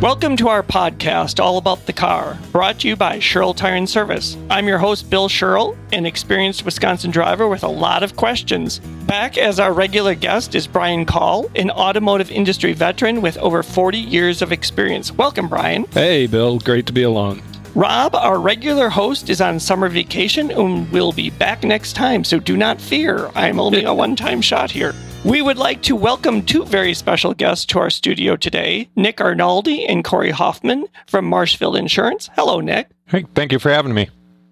Welcome to our podcast, All About the Car, brought to you by Sherrill Tire and Service. I'm your host, Bill Sherrill, an experienced Wisconsin driver with a lot of questions. Back as our regular guest is Brian Call, an automotive industry veteran with over 40 years of experience. Welcome, Brian. Hey, Bill. Great to be along. Rob, our regular host, is on summer vacation and will be back next time, so do not fear. I'm only a one time shot here. We would like to welcome two very special guests to our studio today Nick Arnaldi and Corey Hoffman from Marshfield Insurance. Hello, Nick. Hey, thank you for having me.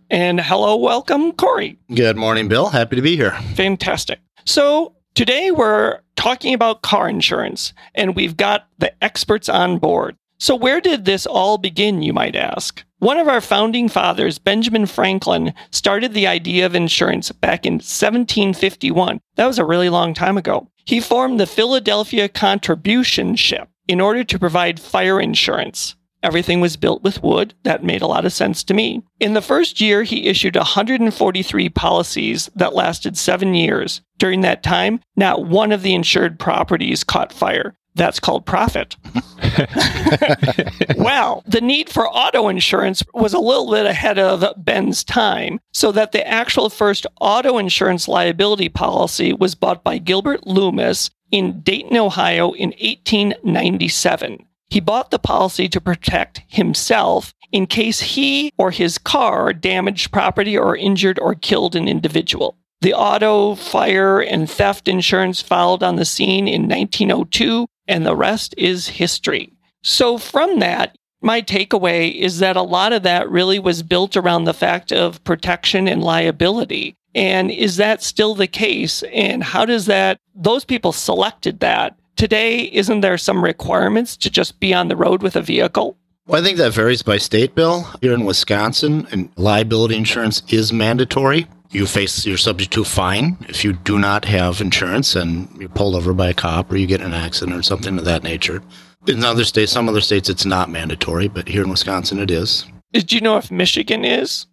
And hello, welcome, Corey. Good morning, Bill. Happy to be here. Fantastic. So, today we're talking about car insurance, and we've got the experts on board. So, where did this all begin, you might ask? One of our founding fathers, Benjamin Franklin, started the idea of insurance back in 1751. That was a really long time ago. He formed the Philadelphia Contributionship in order to provide fire insurance. Everything was built with wood. That made a lot of sense to me. In the first year, he issued 143 policies that lasted seven years. During that time, not one of the insured properties caught fire. That's called profit. well, the need for auto insurance was a little bit ahead of Ben's time, so that the actual first auto insurance liability policy was bought by Gilbert Loomis in Dayton, Ohio in 1897. He bought the policy to protect himself in case he or his car damaged property or injured or killed an individual. The auto, fire, and theft insurance followed on the scene in 1902, and the rest is history. So, from that, my takeaway is that a lot of that really was built around the fact of protection and liability. And is that still the case? And how does that, those people selected that. Today, isn't there some requirements to just be on the road with a vehicle? Well, I think that varies by state, Bill. Here in Wisconsin, and liability insurance is mandatory you face you're subject to a fine if you do not have insurance and you're pulled over by a cop or you get in an accident or something of that nature. In other states, some other states, it's not mandatory, but here in Wisconsin, it is. Do you know if Michigan is?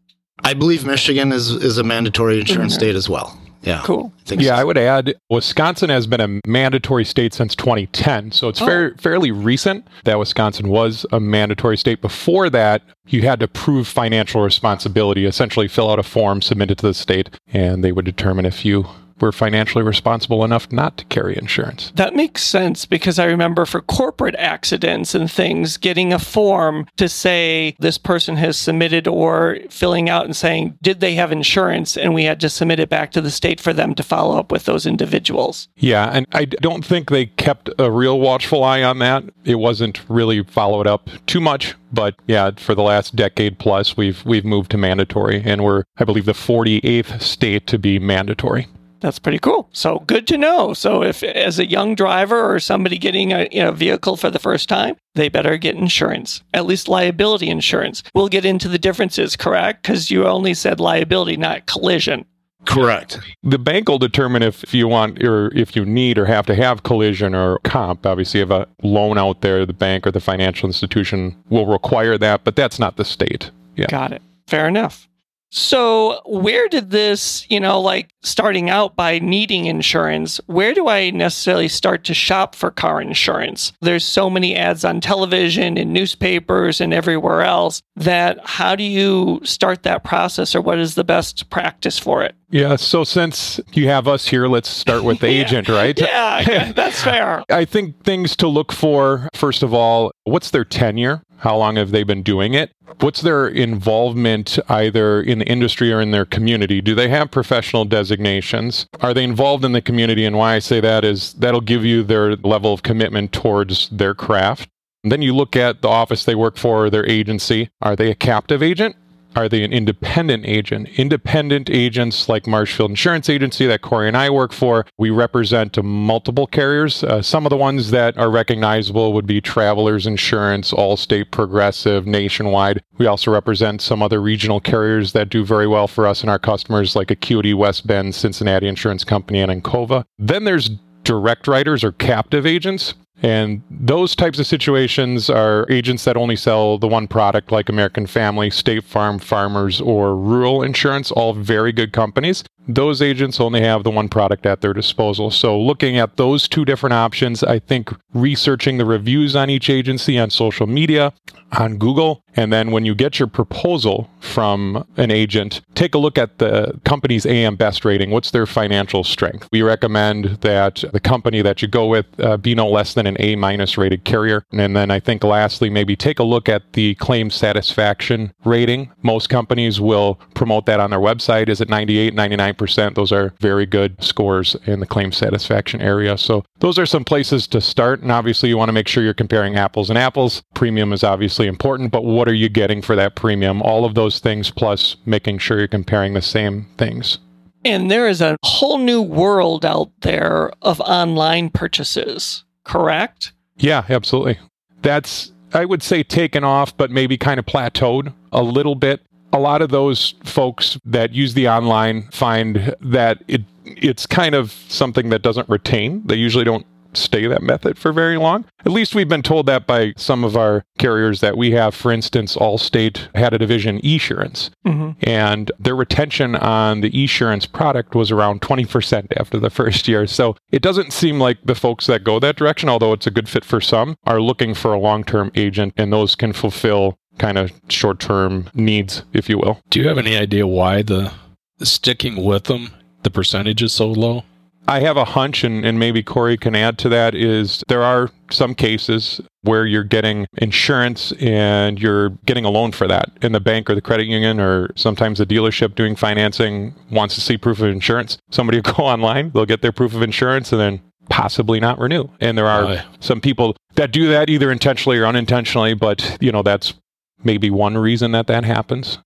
I believe Michigan is is a mandatory insurance mm-hmm. state as well. Yeah. Cool. I yeah, so. I would add Wisconsin has been a mandatory state since 2010. So it's oh. fair, fairly recent that Wisconsin was a mandatory state. Before that, you had to prove financial responsibility, essentially fill out a form, submit it to the state, and they would determine if you were financially responsible enough not to carry insurance. That makes sense because I remember for corporate accidents and things, getting a form to say this person has submitted or filling out and saying, did they have insurance? And we had to submit it back to the state for them to follow up with those individuals. Yeah. And I don't think they kept a real watchful eye on that. It wasn't really followed up too much. But yeah, for the last decade plus, we've we've moved to mandatory, and we're I believe the 48th state to be mandatory. That's pretty cool. So good to know. So if as a young driver or somebody getting a you know, vehicle for the first time, they better get insurance, at least liability insurance. We'll get into the differences, correct? Because you only said liability, not collision. Correct. The bank will determine if you want or if you need or have to have collision or comp. Obviously, if a loan out there, the bank or the financial institution will require that, but that's not the state. Yeah. Got it. Fair enough. So, where did this, you know, like starting out by needing insurance, where do I necessarily start to shop for car insurance? There's so many ads on television and newspapers and everywhere else that how do you start that process or what is the best practice for it? Yeah, so since you have us here, let's start with the yeah. agent, right? Yeah, that's fair. I think things to look for, first of all, what's their tenure? How long have they been doing it? What's their involvement either in the industry or in their community? Do they have professional designations? Are they involved in the community? And why I say that is that'll give you their level of commitment towards their craft. And then you look at the office they work for, their agency. Are they a captive agent? Are they an independent agent? Independent agents like Marshfield Insurance Agency that Corey and I work for, we represent multiple carriers. Uh, some of the ones that are recognizable would be Travelers Insurance, Allstate Progressive, Nationwide. We also represent some other regional carriers that do very well for us and our customers like Acuity, West Bend, Cincinnati Insurance Company, and Encova. Then there's direct writers or captive agents. And those types of situations are agents that only sell the one product, like American Family, State Farm, Farmers, or Rural Insurance, all very good companies. Those agents only have the one product at their disposal. So, looking at those two different options, I think researching the reviews on each agency on social media, on Google, and then when you get your proposal from an agent, take a look at the company's AM Best rating. What's their financial strength? We recommend that the company that you go with uh, be no less than an A minus rated carrier. And then I think lastly, maybe take a look at the claim satisfaction rating. Most companies will promote that on their website. Is it 98, 99%? Those are very good scores in the claim satisfaction area. So those are some places to start. And obviously, you want to make sure you're comparing apples and apples. Premium is obviously important, but what are you getting for that premium? All of those things, plus making sure you're comparing the same things. And there is a whole new world out there of online purchases, correct? Yeah, absolutely. That's, I would say, taken off, but maybe kind of plateaued a little bit. A lot of those folks that use the online find that it it's kind of something that doesn't retain. They usually don't stay that method for very long. At least we've been told that by some of our carriers that we have. For instance, Allstate had a division Esurance, mm-hmm. and their retention on the Esurance product was around 20% after the first year. So it doesn't seem like the folks that go that direction, although it's a good fit for some, are looking for a long term agent, and those can fulfill kind of short term needs, if you will. Do you have any idea why the sticking with them, the percentage is so low? I have a hunch, and, and maybe Corey can add to that, is there are some cases where you're getting insurance and you're getting a loan for that. And the bank or the credit union or sometimes the dealership doing financing wants to see proof of insurance. Somebody will go online, they'll get their proof of insurance and then possibly not renew. And there are some people that do that either intentionally or unintentionally, but you know, that's maybe one reason that that happens.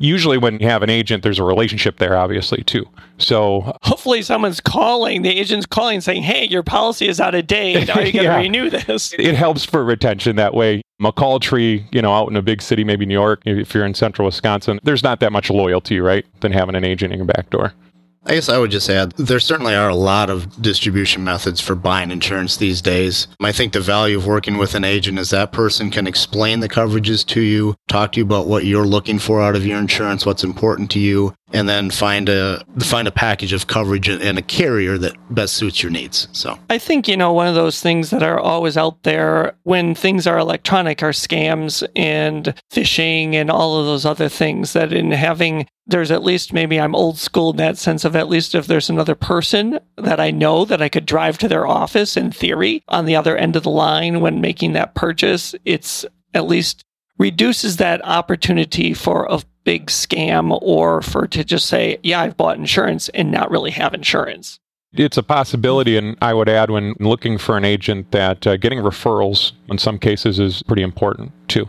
Usually when you have an agent there's a relationship there obviously too. So uh, hopefully someone's calling the agent's calling saying hey your policy is out of date. Are you going to yeah. renew this? It helps for retention that way. McCall tree, you know, out in a big city, maybe New York, if you're in central Wisconsin, there's not that much loyalty, right, than having an agent in your back door. I guess I would just add there certainly are a lot of distribution methods for buying insurance these days. I think the value of working with an agent is that person can explain the coverages to you, talk to you about what you're looking for out of your insurance, what's important to you, and then find a find a package of coverage and a carrier that best suits your needs. So I think you know one of those things that are always out there when things are electronic are scams and phishing and all of those other things that in having there's at least maybe I'm old school in that sense of at least if there's another person that I know that I could drive to their office in theory on the other end of the line when making that purchase, it's at least reduces that opportunity for a big scam or for to just say, yeah, I've bought insurance and not really have insurance. It's a possibility, and I would add when looking for an agent that uh, getting referrals in some cases is pretty important too.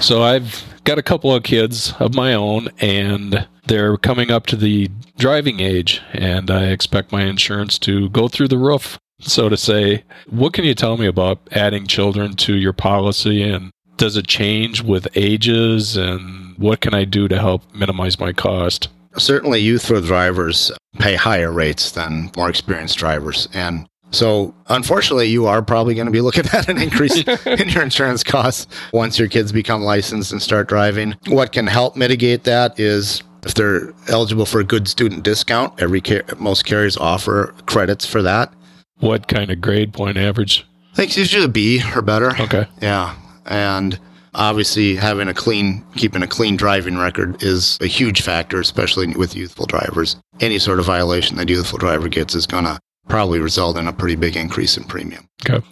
So I've got a couple of kids of my own, and they're coming up to the driving age, and I expect my insurance to go through the roof, so to say. What can you tell me about adding children to your policy and does it change with ages and what can I do to help minimize my cost? Certainly, youthful drivers pay higher rates than more experienced drivers. And so, unfortunately, you are probably going to be looking at an increase in your insurance costs once your kids become licensed and start driving. What can help mitigate that is if they're eligible for a good student discount, every car- most carriers offer credits for that. What kind of grade point average? I think it's usually a B or better. Okay. Yeah and obviously having a clean keeping a clean driving record is a huge factor especially with youthful drivers any sort of violation that youthful driver gets is going to probably result in a pretty big increase in premium okay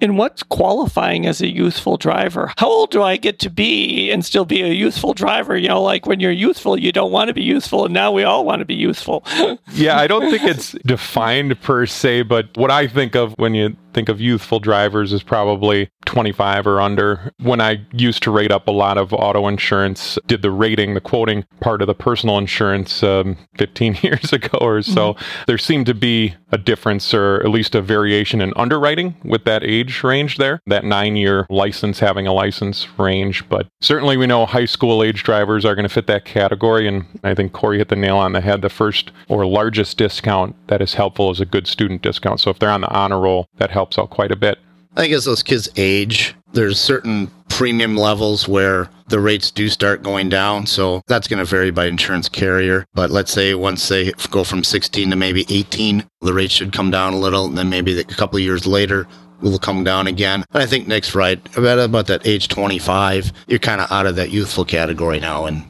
and what's qualifying as a youthful driver? How old do I get to be and still be a youthful driver? You know, like when you're youthful, you don't want to be youthful, and now we all want to be youthful. yeah, I don't think it's defined per se, but what I think of when you think of youthful drivers as probably 25 or under. When I used to rate up a lot of auto insurance, did the rating, the quoting part of the personal insurance um, 15 years ago or so, mm-hmm. there seemed to be a difference or at least a variation in underwriting with that age range there, that nine year license having a license range. But certainly we know high school age drivers are going to fit that category. And I think Corey hit the nail on the head. The first or largest discount that is helpful is a good student discount. So if they're on the honor roll, that helps out quite a bit. I think as those kids age, there's certain premium levels where the rates do start going down. So that's going to vary by insurance carrier. But let's say once they go from 16 to maybe 18, the rates should come down a little. And then maybe a couple of years later, will come down again. And I think Nick's right. About, about that age 25, you're kind of out of that youthful category now. And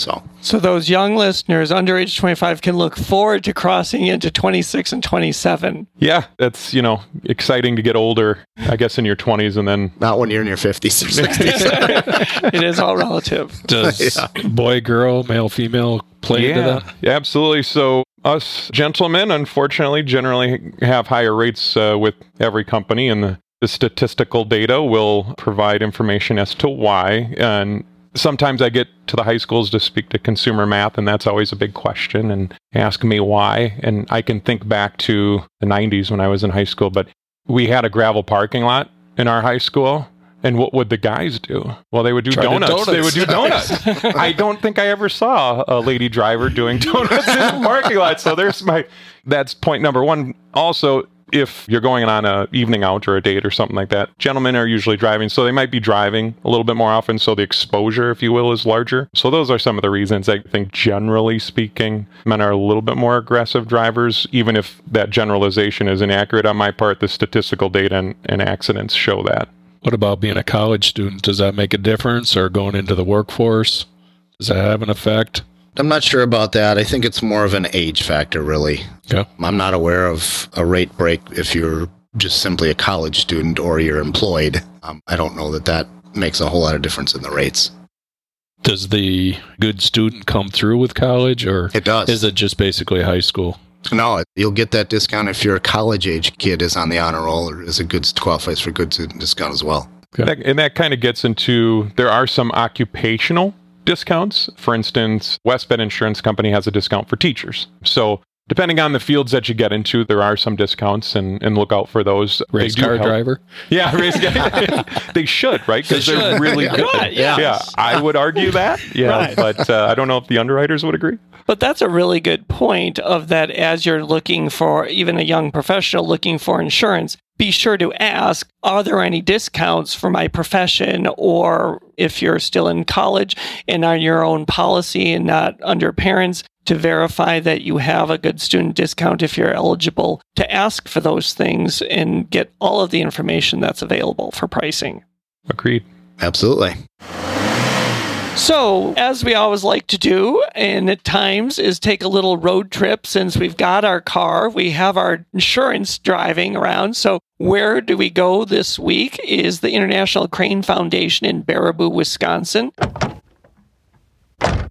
so, so those young listeners under age 25 can look forward to crossing into 26 and 27. Yeah, that's, you know, exciting to get older, I guess in your 20s and then not when you're in your 50s or 60s. it is all relative. Does yeah. boy, girl, male, female play yeah, into that? Yeah, absolutely. So us gentlemen, unfortunately, generally have higher rates uh, with every company, and the, the statistical data will provide information as to why. And sometimes I get to the high schools to speak to consumer math, and that's always a big question, and ask me why. And I can think back to the 90s when I was in high school, but we had a gravel parking lot in our high school. And what would the guys do? Well, they would do donuts. donuts. They would do donuts. I don't think I ever saw a lady driver doing donuts in the parking lot. So there's my that's point number one. Also, if you're going on a evening out or a date or something like that, gentlemen are usually driving, so they might be driving a little bit more often, so the exposure, if you will, is larger. So those are some of the reasons I think generally speaking, men are a little bit more aggressive drivers, even if that generalization is inaccurate on my part, the statistical data and, and accidents show that. What about being a college student? Does that make a difference or going into the workforce? Does that have an effect? I'm not sure about that. I think it's more of an age factor, really. Yeah. I'm not aware of a rate break if you're just simply a college student or you're employed. Um, I don't know that that makes a whole lot of difference in the rates. Does the good student come through with college, or it does? Is it just basically high school? No, you'll get that discount if your college age kid is on the honor roll or is a good qualifies for good student discount as well. Okay. And that kind of gets into there are some occupational discounts. For instance, West Westbed Insurance Company has a discount for teachers. So depending on the fields that you get into, there are some discounts and, and look out for those. Race car help. driver? Yeah, race car. they should, right? Because they are really good. good yes. Yeah, I would argue that. Yeah, right. but uh, I don't know if the underwriters would agree. But that's a really good point of that as you're looking for even a young professional looking for insurance, be sure to ask are there any discounts for my profession or if you're still in college and on your own policy and not under parents to verify that you have a good student discount if you're eligible to ask for those things and get all of the information that's available for pricing. Agreed. Absolutely. So, as we always like to do, and at times, is take a little road trip since we've got our car. We have our insurance driving around. So, where do we go this week is the International Crane Foundation in Baraboo, Wisconsin.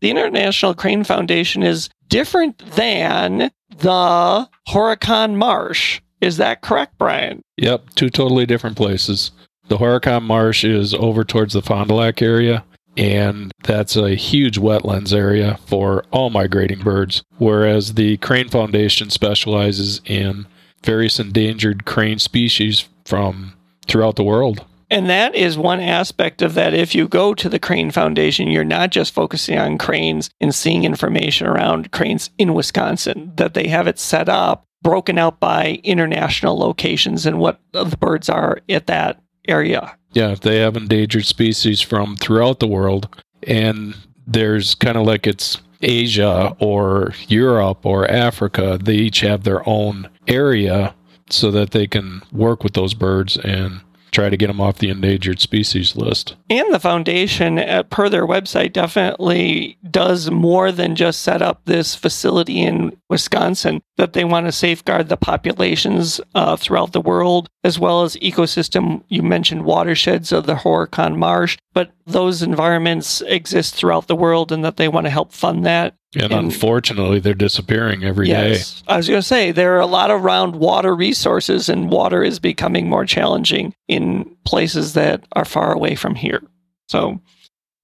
The International Crane Foundation is different than the Horicon Marsh. Is that correct, Brian? Yep, two totally different places. The Horicon Marsh is over towards the Fond du Lac area, and that's a huge wetlands area for all migrating birds. Whereas the Crane Foundation specializes in various endangered crane species from throughout the world. And that is one aspect of that. If you go to the Crane Foundation, you're not just focusing on cranes and seeing information around cranes in Wisconsin, that they have it set up, broken out by international locations and what the birds are at that area. Yeah, they have endangered species from throughout the world. And there's kind of like it's Asia or Europe or Africa. They each have their own area so that they can work with those birds and try to get them off the endangered species list. And the foundation, uh, per their website, definitely does more than just set up this facility in Wisconsin, that they want to safeguard the populations uh, throughout the world, as well as ecosystem. You mentioned watersheds of the Horicon Marsh, but those environments exist throughout the world and that they want to help fund that And, And- unfortunately, they're disappearing every day. yes. I was going to say there are a lot around water resources, and water is becoming more challenging in places that are far away from here. So,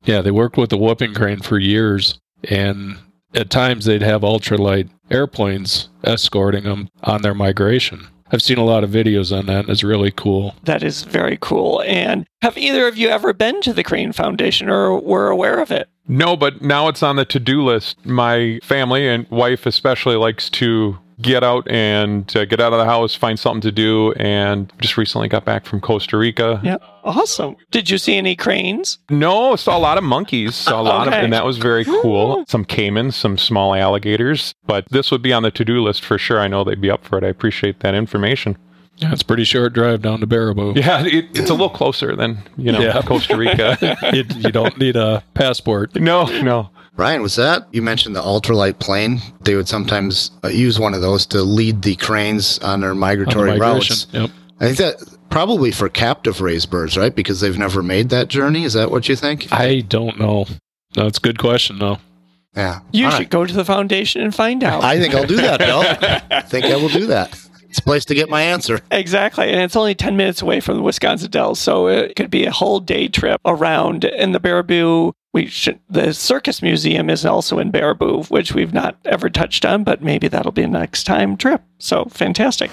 Yeah, they worked with the whooping crane for years, and at times they'd have ultralight airplanes escorting them on their migration. I've seen a lot of videos on that, and it's really cool. that is very cool. And have either of you ever been to the Crane Foundation or were aware of it? No, but now it's on the to do list. My family and wife especially likes to get out and uh, get out of the house, find something to do, and just recently got back from Costa Rica. Yeah. Awesome. Did you see any cranes? No, saw a lot of monkeys, saw a lot Okay. of, and that was very cool. Some caimans, some small alligators, but this would be on the to do list for sure. I know they'd be up for it. I appreciate that information. Yeah, it's a pretty short drive down to Baraboo. Yeah, it, it's a little closer than you know Yeah. Costa Rica. you, you don't need a passport. no, no. Brian, was that you mentioned the ultralight plane? They would sometimes uh, use one of those to lead the cranes on their on the migratory migration. routes. Yep. I think that probably for captive raised birds, right? Because they've never made that journey. Is that what you think? I don't know. That's a good question, though. yeah. You All should right. go to the foundation and find out. I think I'll do that, Bill. I think I will do that. It's a place to get my answer. Exactly. And it's only 10 minutes away from the Wisconsin Dells. So it could be a whole day trip around. And the Baraboo, we should, the Circus Museum is also in Baraboo, which we've not ever touched on, but maybe that'll be a next time trip. So fantastic.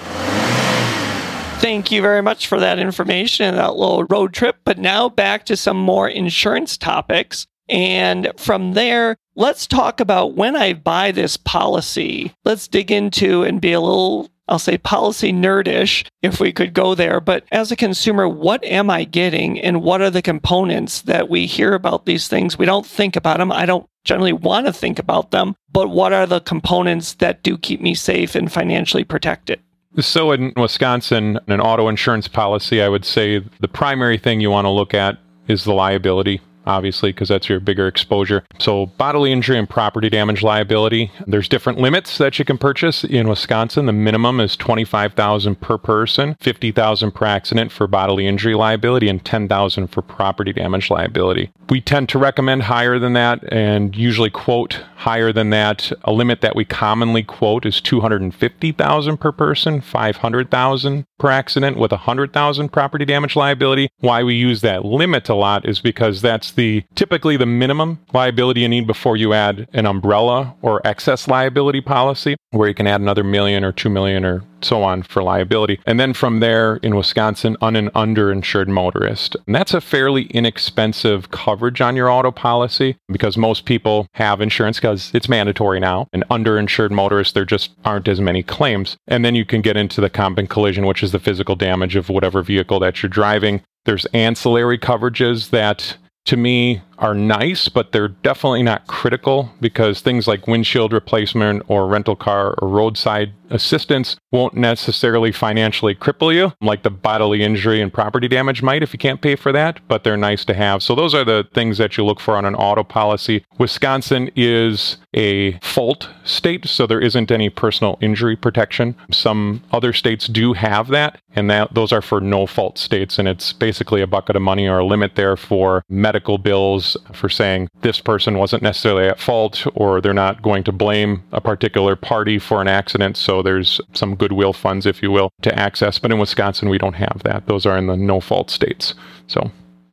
Thank you very much for that information and that little road trip. But now back to some more insurance topics. And from there, let's talk about when I buy this policy. Let's dig into and be a little, I'll say, policy nerdish if we could go there. But as a consumer, what am I getting and what are the components that we hear about these things? We don't think about them. I don't generally want to think about them, but what are the components that do keep me safe and financially protected? So in Wisconsin, an auto insurance policy, I would say the primary thing you want to look at is the liability. Obviously, because that's your bigger exposure. So, bodily injury and property damage liability. There's different limits that you can purchase in Wisconsin. The minimum is twenty-five thousand per person, fifty thousand per accident for bodily injury liability, and ten thousand for property damage liability. We tend to recommend higher than that, and usually quote higher than that. A limit that we commonly quote is two hundred and fifty thousand per person, five hundred thousand per accident, with a hundred thousand property damage liability. Why we use that limit a lot is because that's the typically the minimum liability you need before you add an umbrella or excess liability policy, where you can add another million or two million or so on for liability. And then from there in Wisconsin, on an underinsured motorist. And that's a fairly inexpensive coverage on your auto policy because most people have insurance because it's mandatory now. And underinsured motorists, there just aren't as many claims. And then you can get into the comp and collision, which is the physical damage of whatever vehicle that you're driving. There's ancillary coverages that to me are nice, but they're definitely not critical because things like windshield replacement or rental car or roadside assistance won't necessarily financially cripple you like the bodily injury and property damage might if you can't pay for that, but they're nice to have. So those are the things that you look for on an auto policy. Wisconsin is a fault state, so there isn't any personal injury protection. Some other states do have that, and that those are for no fault states and it's basically a bucket of money or a limit there for medical bills for saying this person wasn't necessarily at fault or they're not going to blame a particular party for an accident. So there's some goodwill funds, if you will, to access. But in Wisconsin, we don't have that. Those are in the no fault states. So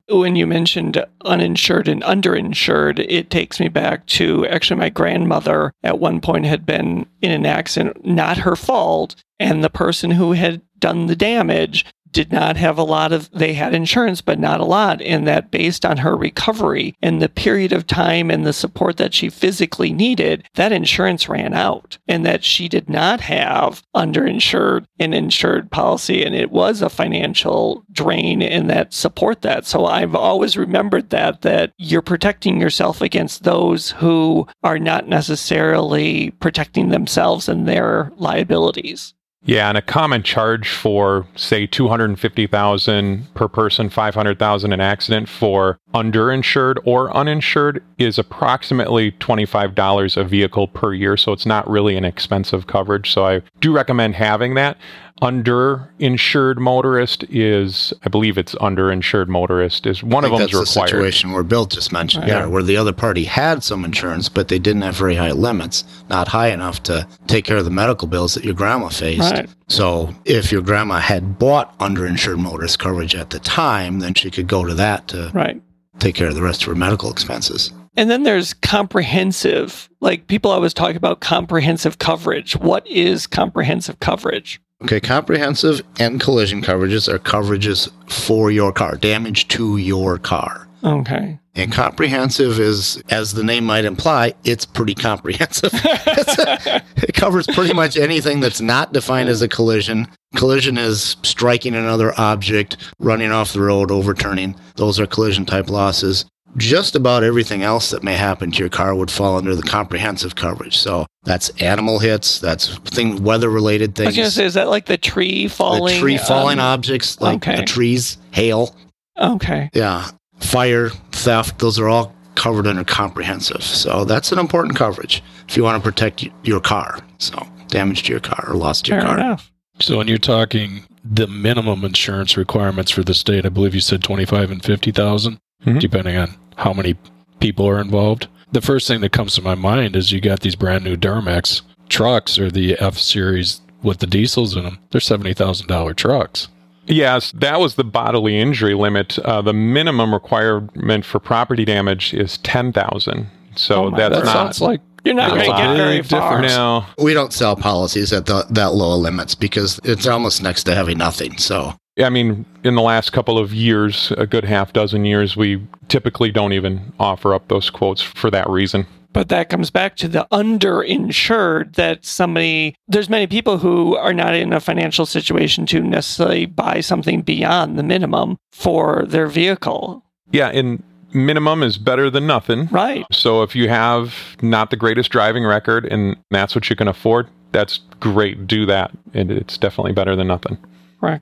when you mentioned uninsured and underinsured, it takes me back to actually my grandmother at one point had been in an accident, not her fault, and the person who had done the damage did not have a lot of they had insurance but not a lot and that based on her recovery and the period of time and the support that she physically needed that insurance ran out and that she did not have underinsured and insured policy and it was a financial drain and that support that. So i've always remembered that that you're protecting yourself against those who are not necessarily protecting themselves and their liabilities Yeah, and a common charge for say 250,000 per person, 500,000 an accident for underinsured or uninsured is approximately $25 a vehicle per year, so it's not really an expensive coverage. So I do recommend having that underinsured motorist is, I believe it's underinsured motorist is one of them is that's the situation where Bill just mentioned, yeah, where the other party had some insurance, but they didn't have very high limits, not high enough to take care of the medical bills that your grandma faced. Right. So if your grandma had bought underinsured motorist coverage at the time, then she could go to that to Right. take care of the rest of her medical expenses. And then there's comprehensive, like people always talk about comprehensive coverage. What is comprehensive coverage? Okay, comprehensive and collision coverages are coverages for your car, damage to your car. Okay. And comprehensive is, as the name might imply, it's pretty comprehensive. It's- it covers pretty much anything that's not defined as a collision. Collision is striking another object, running off the road, overturning. Those are collision type losses. Just about everything else that may happen to your car would fall under the comprehensive coverage. So that's animal hits, that's thing weather related things. I was going to say, is that like the tree falling? the tree falling um, objects like okay. the trees, hail, Okay. yeah, fire, theft, those are all covered under comprehensive. So that's an important coverage if you want to protect your car. So damage to your car or loss to Fair your car. enough. So when you're talking the minimum insurance requirements for the state, I believe you said 25 and 50,000, Mhm. depending on how many people are involved. The first thing that comes to my mind is you got these brand new Duramax trucks or the F series with the diesels in them. They're $70,000 trucks. Yes, that was the bodily injury limit. Uh, the minimum requirement for property damage is 10,000. So Oh that's word. not sounds like You're not That's going to get very big far. difference. no. We don't sell policies at the, that low limits because it's almost next to having nothing. So I mean, in the last couple of years, a good half dozen years, we typically don't even offer up those quotes for that reason. But that comes back to the underinsured that somebody, there's many people who are not in a financial situation to necessarily buy something beyond the minimum for their vehicle. Yeah, and minimum is better than nothing. Right. So if you have not the greatest driving record and that's what you can afford, that's great. Do that. And it's definitely better than nothing.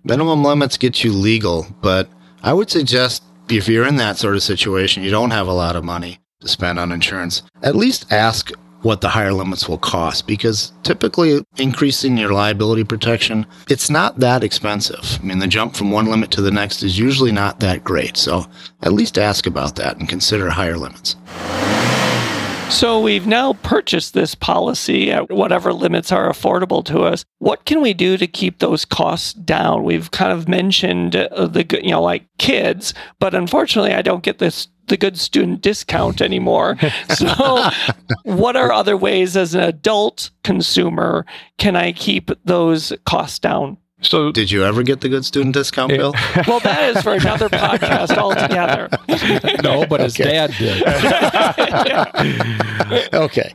Minimum limits get you legal, but I would suggest if you're in that sort of situation, you don't have a lot of money to spend on insurance, at least ask what the higher limits will cost because typically increasing your liability protection, it's not that expensive. I mean, the jump from one limit to the next is usually not that great. So at least ask about that and consider higher limits. So we've now purchased this policy at whatever limits are affordable to us. What can we do to keep those costs down? We've kind of mentioned uh, the good- you know like kids, but unfortunately I don't get this the good student discount anymore. So what are other ways as an adult consumer can I keep those costs down? So Did you ever get the good student discount, Bill? Well, that is for another podcast altogether. No, but his dad did. okay.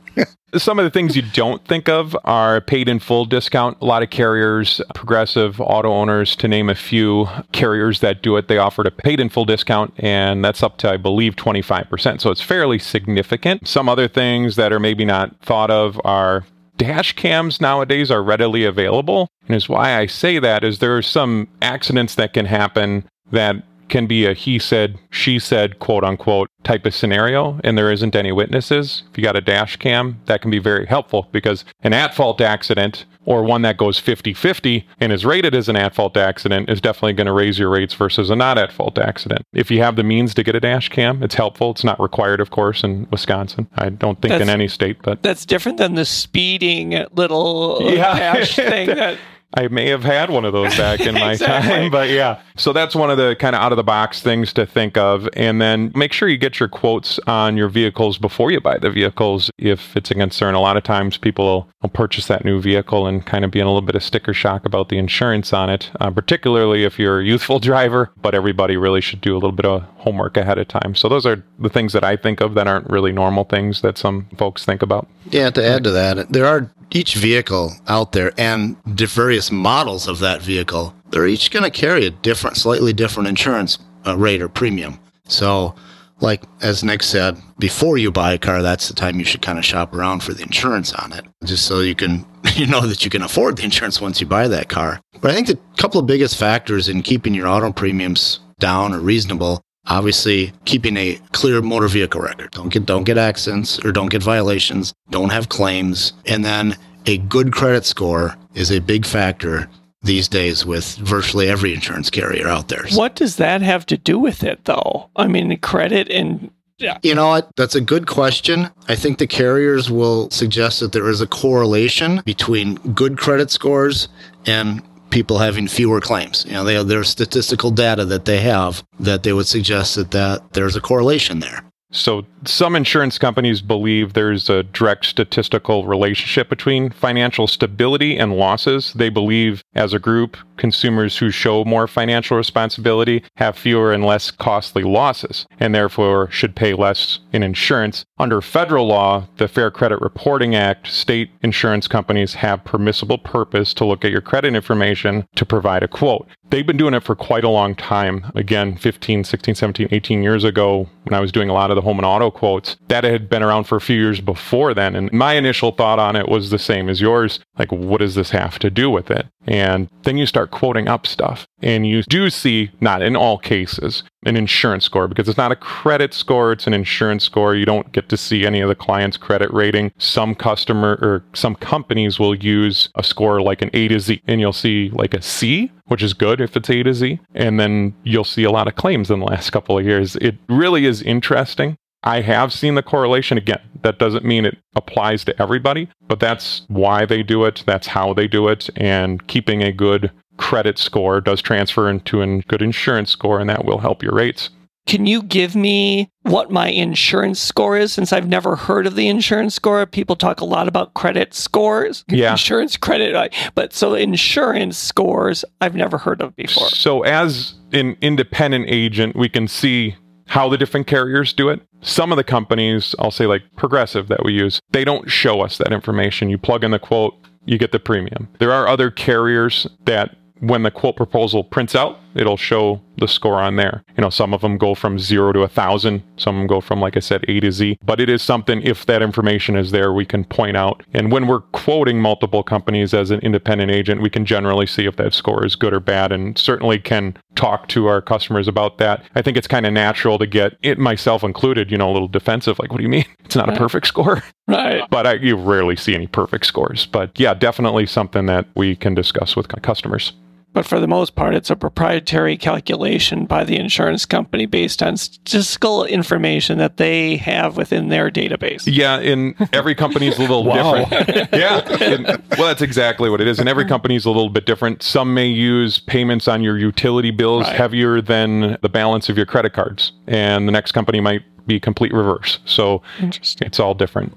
Some of the things you don't think of are paid in full discount. A lot of carriers, progressive auto owners, to name a few carriers that do it, they offered a paid in full discount, and that's up to, I believe, 25%. So it's fairly significant. Some other things that are maybe not thought of are dash cams nowadays are readily available. And is why I say that is there are some accidents that can happen that can be a he said, she said, quote unquote type of scenario, and there isn't any witnesses. If you got a dash cam, that can be very helpful because an at fault accident or one that goes 50 50 and is rated as an at fault accident is definitely going to raise your rates versus a not at fault accident. If you have the means to get a dash cam, it's helpful. It's not required, of course, in Wisconsin. I don't think in any state, but That's different than the speeding little Yeah. dash thing that I may have had one of those back in my Exactly. time, but yeah. So that's one of the kind of out of the box things to think of. And then make sure you get your quotes on your vehicles before you buy the vehicles if it's a concern. A lot of times people will purchase that new vehicle and kind of be in a little bit of sticker shock about the insurance on it, uh, particularly if you're a youthful driver. But everybody really should do a little bit of homework ahead of time. So those are the things that I think of that aren't really normal things that some folks think about. Yeah, to add to that, there are each vehicle out there and various models of that vehicle, they're each going to carry a different, slightly different insurance uh, rate or premium. So, like as Nick said, before you buy a car, that's the time you should kind of shop around for the insurance on it, just so you can you know that you can afford the insurance once you buy that car. But I think the couple of biggest factors in keeping your auto premiums down or reasonable obviously keeping a clear motor vehicle record don't get don't get accidents or don't get violations don't have claims and then a good credit score is a big factor these days with virtually every insurance carrier out there What does that have to do with it, though? I mean, credit and yeah. You know what? That's a good question. I think the carriers will suggest that there is a correlation between good credit scores and people having fewer claims. You know, they have their statistical data that they have that they would suggest that, that there's a correlation there. So, some insurance companies believe there's a direct statistical relationship between financial stability and losses. They believe, as a group, consumers who show more financial responsibility have fewer and less costly losses and therefore should pay less in insurance. Under federal law, the Fair Credit Reporting Act, state insurance companies have permissible purpose to look at your credit information to provide a quote. They've been doing it for quite a long time. Again, 15, 16, 17, 18 years ago, when I was doing a lot of the home and auto quotes, that had been around for a few years before then. And my initial thought on it was the same as yours. Like, what does this have to do with it? And then you start quoting up stuff and you do see, not in all cases, an insurance score because it's not a credit score, it's an insurance score. You don't get to see any of the client's credit rating. Some customer or some companies will use a score like an A to Z and you'll see like a C, which is good if it's A to Z. And then you'll see a lot of claims in the last couple of years. It really is interesting. I have seen the correlation. Again, that doesn't mean it applies to everybody, but that's why they do it. That's how they do it. And keeping a good credit score does transfer into a good insurance score, and that will help your rates. Can you give me what my insurance score is since I've never heard of the insurance score? People talk a lot about credit scores, Yeah. insurance credit, but so insurance scores I've never heard of before. So, as an independent agent, we can see how the different carriers do it. Some of the companies, I'll say like Progressive that we use, they don't show us that information. You plug in the quote, you get the premium. There are other carriers that when the quote proposal prints out, it'll show the score on there. You know, some of them go from zero to a thousand, some of them go from, like I said, A to Z. But it is something, if that information is there, we can point out. And when we're quoting multiple companies as an independent agent, we can generally see if that score is good or bad and certainly can talk to our customers about that. I think it's kind of natural to get it, myself included, you know, a little defensive. Like, what do you mean? It's not a perfect score. Right. But I, you rarely see any perfect scores. But yeah, definitely something that we can discuss with customers. But for the most part, it's a proprietary calculation by the insurance company based on statistical information that they have within their database. Yeah, and every company's a little Wow. different. yeah, and- well, that's exactly what it is. And every company's a little bit different. Some may use payments on your utility bills Right. heavier than the balance of your credit cards, and the next company might be complete reverse. So it's all different.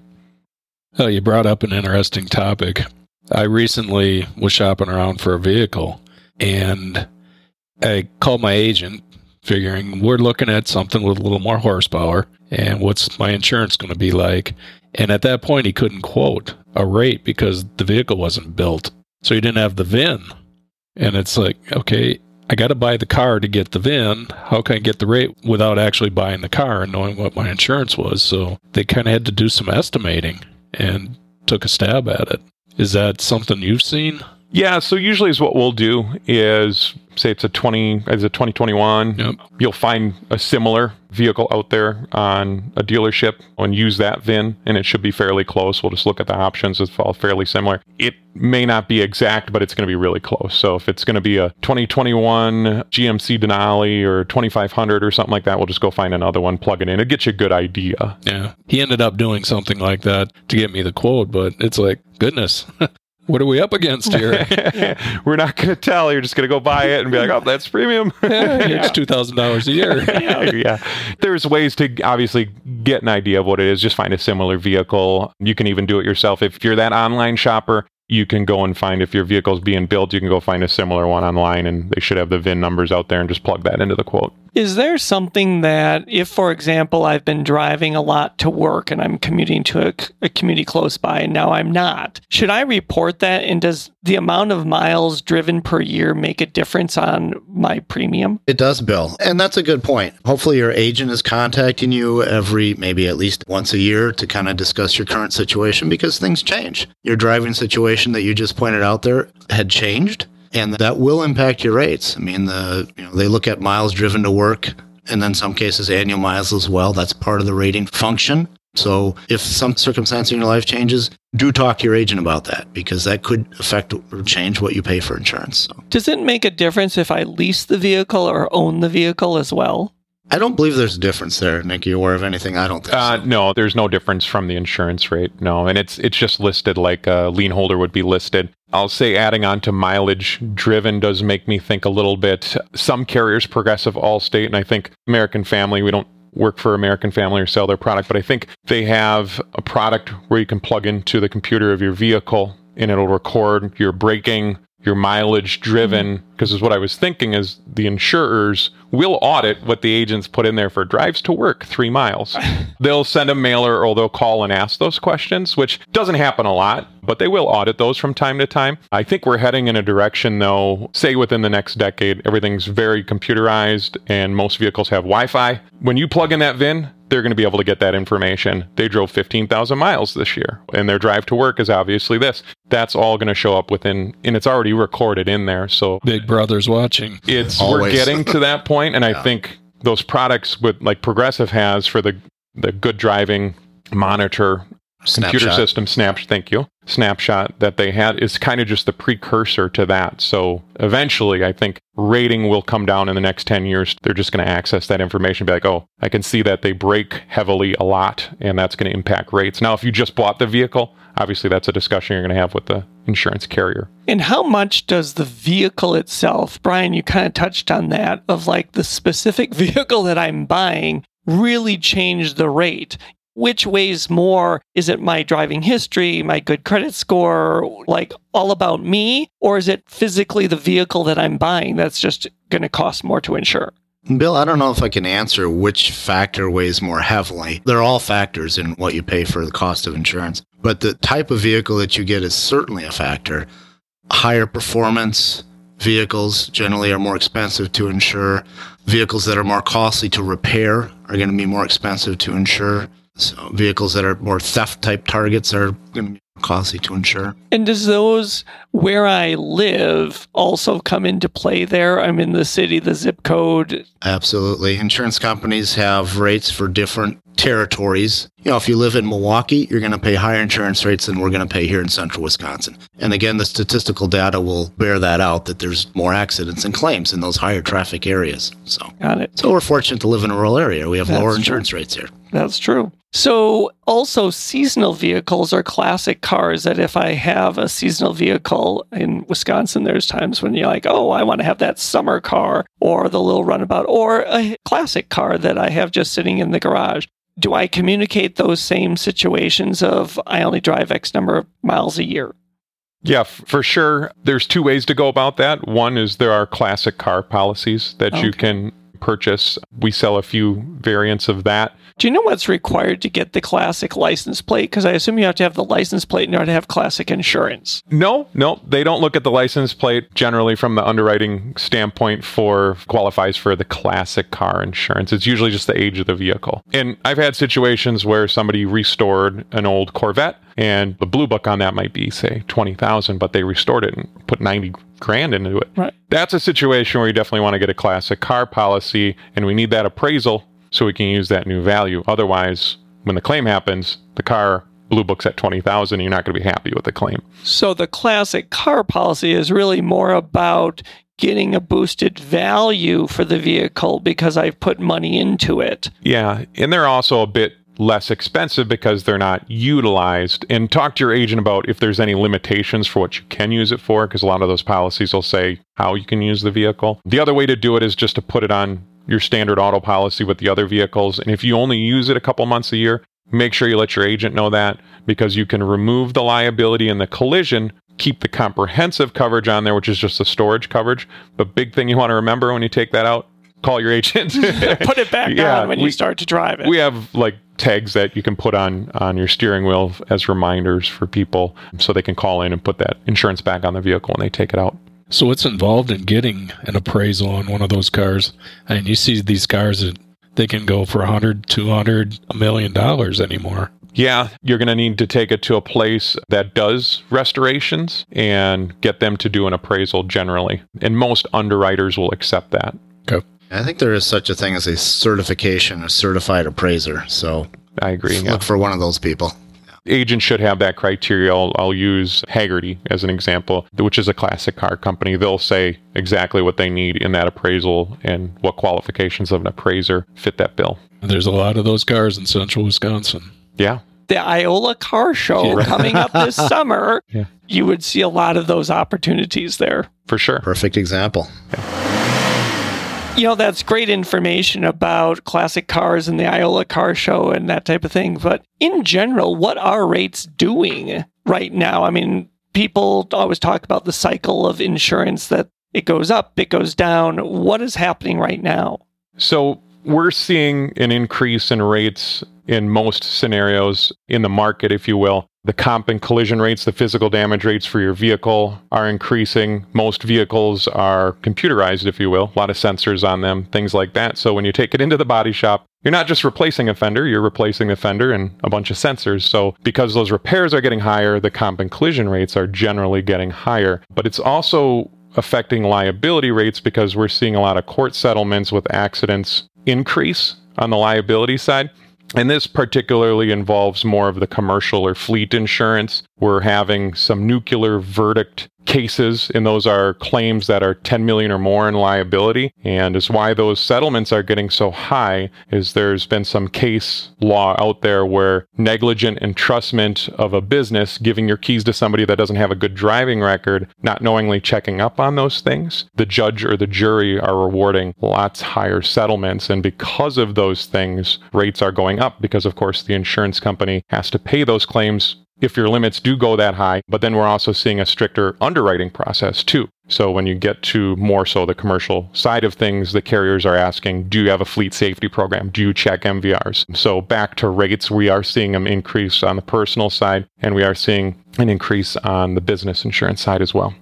Oh, you brought up an interesting topic. I recently was shopping around for a vehicle and I called my agent figuring we're looking at something with a little more horsepower and what's my insurance going to be like. And at that point, he couldn't quote a rate because the vehicle wasn't built. So he didn't have the VIN. And it's like, okay, I got to buy the car to get the VIN. How can I get the rate without actually buying the car and knowing what my insurance was? So they kind of had to do some estimating and took a stab at it. Is that something you've seen? Yeah, so usually is what we'll do is say it's a 20 as a 2021 Yep. you'll find a similar vehicle out there on a dealership and use that VIN and it should be fairly close. We'll just look at the options it's all fairly similar. It may not be exact but it's going to be really close. So if it's going to be a 2021 GMC Denali or 2500 or something like that, we'll just go find another one, plug it in. It gets you a good idea. Yeah. He ended up doing something like that to get me the quote, but it's like, goodness, what are we up against here? We're not going to tell. You're just going to go buy it and be like, "Oh, that's premium." it's $2,000 a year. yeah. There's ways to obviously get an idea of what it is. Just find a similar vehicle. You can even do it yourself. If you're that online shopper, you can go and find if your vehicle's being built, you can go find a similar one online and they should have the VIN numbers out there and just plug that into the quote. Is there something that, if, for example, I've been driving a lot to work and I'm commuting to a, a community close by and now I'm not, should I report that? And does the amount of miles driven per year make a difference on my premium? It does, Bill. And that's a good point. Hopefully, your agent is contacting you every, maybe at least once a year to kind of discuss your current situation because things change. Your driving situation situation that you just pointed out there had changed, and that will impact your rates. I mean, the you know they look at miles driven to work, and then some cases annual miles as well. That's part of the rating function. So if some circumstance in your life changes, do talk to your agent about that because that could affect or change what you pay for insurance. So. Does it make a difference if I lease the vehicle or own the vehicle as well? I don't believe there's a difference there. Nick, you aware of anything? I don't think Uh, so. no, there's no difference from the insurance rate. No, and it's it's just listed like a lien holder would be listed. I'll say adding on to mileage driven does make me think a little bit. Some carriers, Progressive, Allstate, and I think American Family. We don't work for American Family or sell their product, but I think they have a product where you can plug into the computer of your vehicle and it'll record your braking, your mileage driven. Mm-hmm. Because is what I was thinking is the insurers will audit what the agents put in there for drives to work three miles. they'll send a mailer or they'll call and ask those questions, which doesn't happen a lot, but they will audit those from time to time. I think we're heading in a direction though, say within the next decade, everything's very computerized and most vehicles have Wi-Fi. When you plug in that VIN, they're going to be able to get that information. They drove 15,000 miles this year, and their drive to work is obviously this. That's all going to show up within, and it's already recorded in there. So Big Brother's watching. it's we're getting to that point, and I think those products with like Progressive has for the the good driving monitor computer Snapshot. system snap thank you snapshot that they had. Is kind of just the precursor to that. So eventually i think rating will come down in the next 10 years. They're just going to access that information be like oh i can see that they brake heavily a lot and that's going to impact rates. Now if you just bought the vehicle obviously that's a discussion you're going to have with the insurance carrier. And how much does the vehicle itself, Brian, you kind of touched on that, of like the specific vehicle that I'm buying really change the rate? Which weighs more? Is it my driving history, my good credit score, like all about me? Or is it physically the vehicle that I'm buying that's just going to cost more to insure? Bill, I don't know if I can answer which factor weighs more heavily. They're all factors in what you pay for the cost of insurance, but the type of vehicle that you get is certainly a factor. Higher performance vehicles generally are more expensive to insure. Vehicles that are more costly to repair are going to be more expensive to insure. So vehicles that are more theft type targets are going to be more costly to insure. And does those where I live also come into play there? I'm in the city, the zip code. Absolutely. Insurance companies have rates for different territories. You know, if you live in Milwaukee, you're going to pay higher insurance rates than we're going to pay here in central Wisconsin. And again, the statistical data will bear that out that there's more accidents and claims in those higher traffic areas. So, Got it. so we're fortunate to live in a rural area. We have That's lower true. insurance rates here. That's true. So, also, seasonal vehicles are classic cars that if I have a seasonal vehicle in Wisconsin, there's times when you're like, oh, I want to have that summer car or the little runabout or a classic car that I have just sitting in the garage. Do I communicate those same situations of I only drive X number of miles a year? Yeah, f- for sure. There's two ways to go about that. One is there are classic car policies that you can purchase. We sell a few variants of that. Do you know what's required to get the classic license plate? Because I assume you have to have the license plate in order to have classic insurance. No, no, they don't look at the license plate generally from the underwriting standpoint for qualifies for the classic car insurance. It's usually just the age of the vehicle. And I've had situations where somebody restored an old Corvette and the blue book on that might be say 20,000 but they restored it and put 90 grand into it. Right. That's a situation where you definitely want to get a classic car policy and we need that appraisal so we can use that new value. Otherwise, when the claim happens, the car blue books at 20,000 you're not going to be happy with the claim. So the classic car policy is really more about getting a boosted value for the vehicle because I've put money into it. Yeah, and they're also a bit less expensive because they're not utilized. And talk to your agent about if there's any limitations for what you can use it for, because a lot of those policies will say how you can use the vehicle. The other way to do it is just to put it on your standard auto policy with the other vehicles. And if you only use it a couple months a year, make sure you let your agent know that because you can remove the liability and the collision. Keep the comprehensive coverage on there, which is just the storage coverage. But big thing you want to remember when you take that out, call your agent. Put it back Yeah, on when we- you start to drive it. we have like tags that you can put on on your steering wheel as reminders for people so they can call in and put that insurance back on the vehicle when they take it out So what's involved in getting an appraisal on one of those cars? I mean, you see these cars that they can go for 100, 200, a million dollars anymore. Yeah, you're going to need to take it to a place that does restorations and get them to do an appraisal generally. And most underwriters will accept that. Okay. I think there is such a thing as a certification, a certified appraiser. So I agree. yeah. look for one of those people. agents should have that criteria. I'll, I'll use Hagerty as an example, which is a classic car company. They'll say exactly what they need in that appraisal and what qualifications of an appraiser fit that bill. There's a lot of those cars in central Wisconsin. Yeah. The Iola Car Show Yeah. coming up this summer, Yeah. you would see a lot of those opportunities there. For sure. Perfect example. You know, that's great information about classic cars and the Iola Car Show and that type of thing. But in general, what are rates doing right now? I mean, people always talk about the cycle of insurance that it goes up, it goes down. What is happening right now? So we're seeing an increase in rates in most scenarios in the market, if you will. The comp and collision rates, the physical damage rates for your vehicle are increasing. Most vehicles are computerized, if you will, a lot of sensors on them, things like that. So when you take it into the body shop, you're not just replacing a fender, you're replacing the fender and a bunch of sensors. So because those repairs are getting higher, the comp and collision rates are generally getting higher. But it's also affecting liability rates because we're seeing a lot of court settlements with accidents increase on the liability side. And this particularly involves more of the commercial or fleet insurance. We're having some nuclear verdict cases, and those are claims that are 10 million or more in liability. And is why those settlements are getting so high is there's been some case law out there where negligent entrustment of a business, giving your keys to somebody that doesn't have a good driving record, not knowingly checking up on those things, the judge or the jury are rewarding lots higher settlements. And because of those things, rates are going up because, of course, the insurance company has to pay those claims if your limits do go that high. But then we're also seeing a stricter underwriting process too. So when you get to more so the commercial side of things, the carriers are asking, do you have a fleet safety program? Do you check MVRs? So back to rates, we are seeing them increase on the personal side and we are seeing an increase on the business insurance side as well.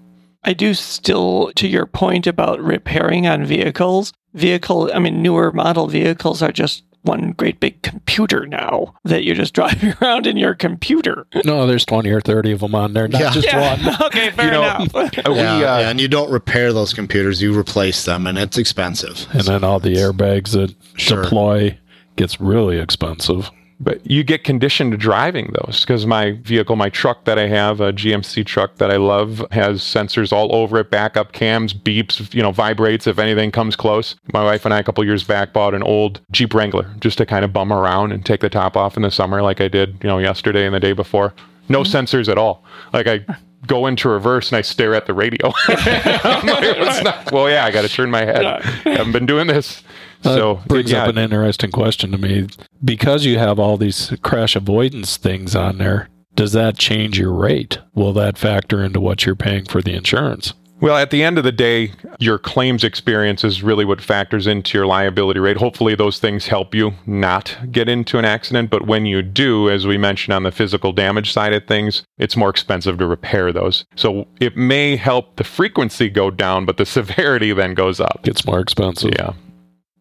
I do still, to your point about repairing on vehicles, vehicle, I mean, newer model vehicles are just one great big computer now that you're just driving around in your computer. No, there's 20 or 30 of them on there, not Yeah. just one. okay, fair You know, enough. Uh, we, Yeah, uh, yeah, and you don't repair those computers, you replace them, and it's expensive. And then all the airbags that Sure. deploy gets really expensive. But you get conditioned to driving those because my vehicle, my truck that I have, a GMC truck that I love, has sensors all over it, backup cams, beeps, you know, vibrates if anything comes close. My wife and I, a couple years back, bought an old Jeep Wrangler just to kind of bum around and take the top off in the summer, like I did, you know, yesterday and the day before. No mm-hmm. sensors at all. Like I go into reverse and I stare at the radio. Like, "It's not- well, yeah, I got to turn my head. I haven't been doing this. So That brings yeah, up an interesting question to me. Because you have all these crash avoidance things on there, does that change your rate? Will that factor into what you're paying for the insurance? Well, at the end of the day, your claims experience is really what factors into your liability rate. Hopefully, those things help you not get into an accident. But when you do, as we mentioned on the physical damage side of things, it's more expensive to repair those. So it may help the frequency go down, but the severity then goes up. It's more expensive. Yeah.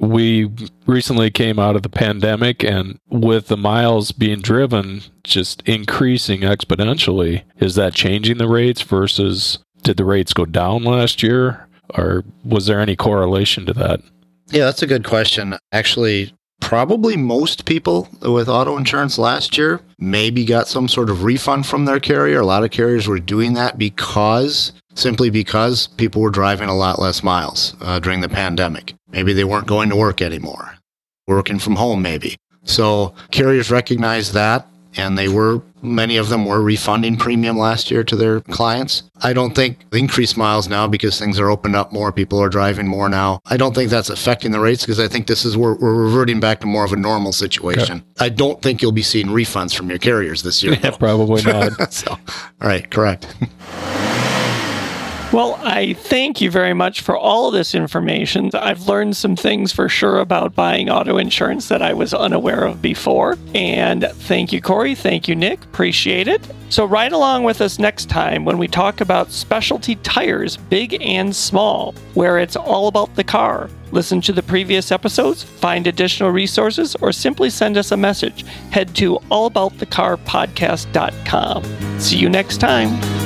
We recently came out of the pandemic, and with the miles being driven just increasing exponentially, is that changing the rates versus did the rates go down last year? Or was there any correlation to that? Yeah, that's a good question. Actually, probably most people with auto insurance last year maybe got some sort of refund from their carrier. A lot of carriers were doing that because simply because people were driving a lot less miles uh, during the pandemic. Maybe they weren't going to work anymore, working from home, maybe. So carriers recognized that and they were many of them were refunding premium last year to their clients. I don't think the increased miles now because things are opened up more, people are driving more now. I don't think that's affecting the rates because I think this is where we're reverting back to more of a normal situation. I don't think you'll be seeing refunds from your carriers this year. though. Probably not. so, all right, correct. Well, I thank you very much for all this information. I've learned some things for sure about buying auto insurance that I was unaware of before. And thank you, Corey. Thank you, Nick. Appreciate it. So, ride along with us next time when we talk about specialty tires, big and small, where it's all about the car. Listen to the previous episodes, find additional resources, or simply send us a message. Head to allaboutthecarpodcast.com. See you next time.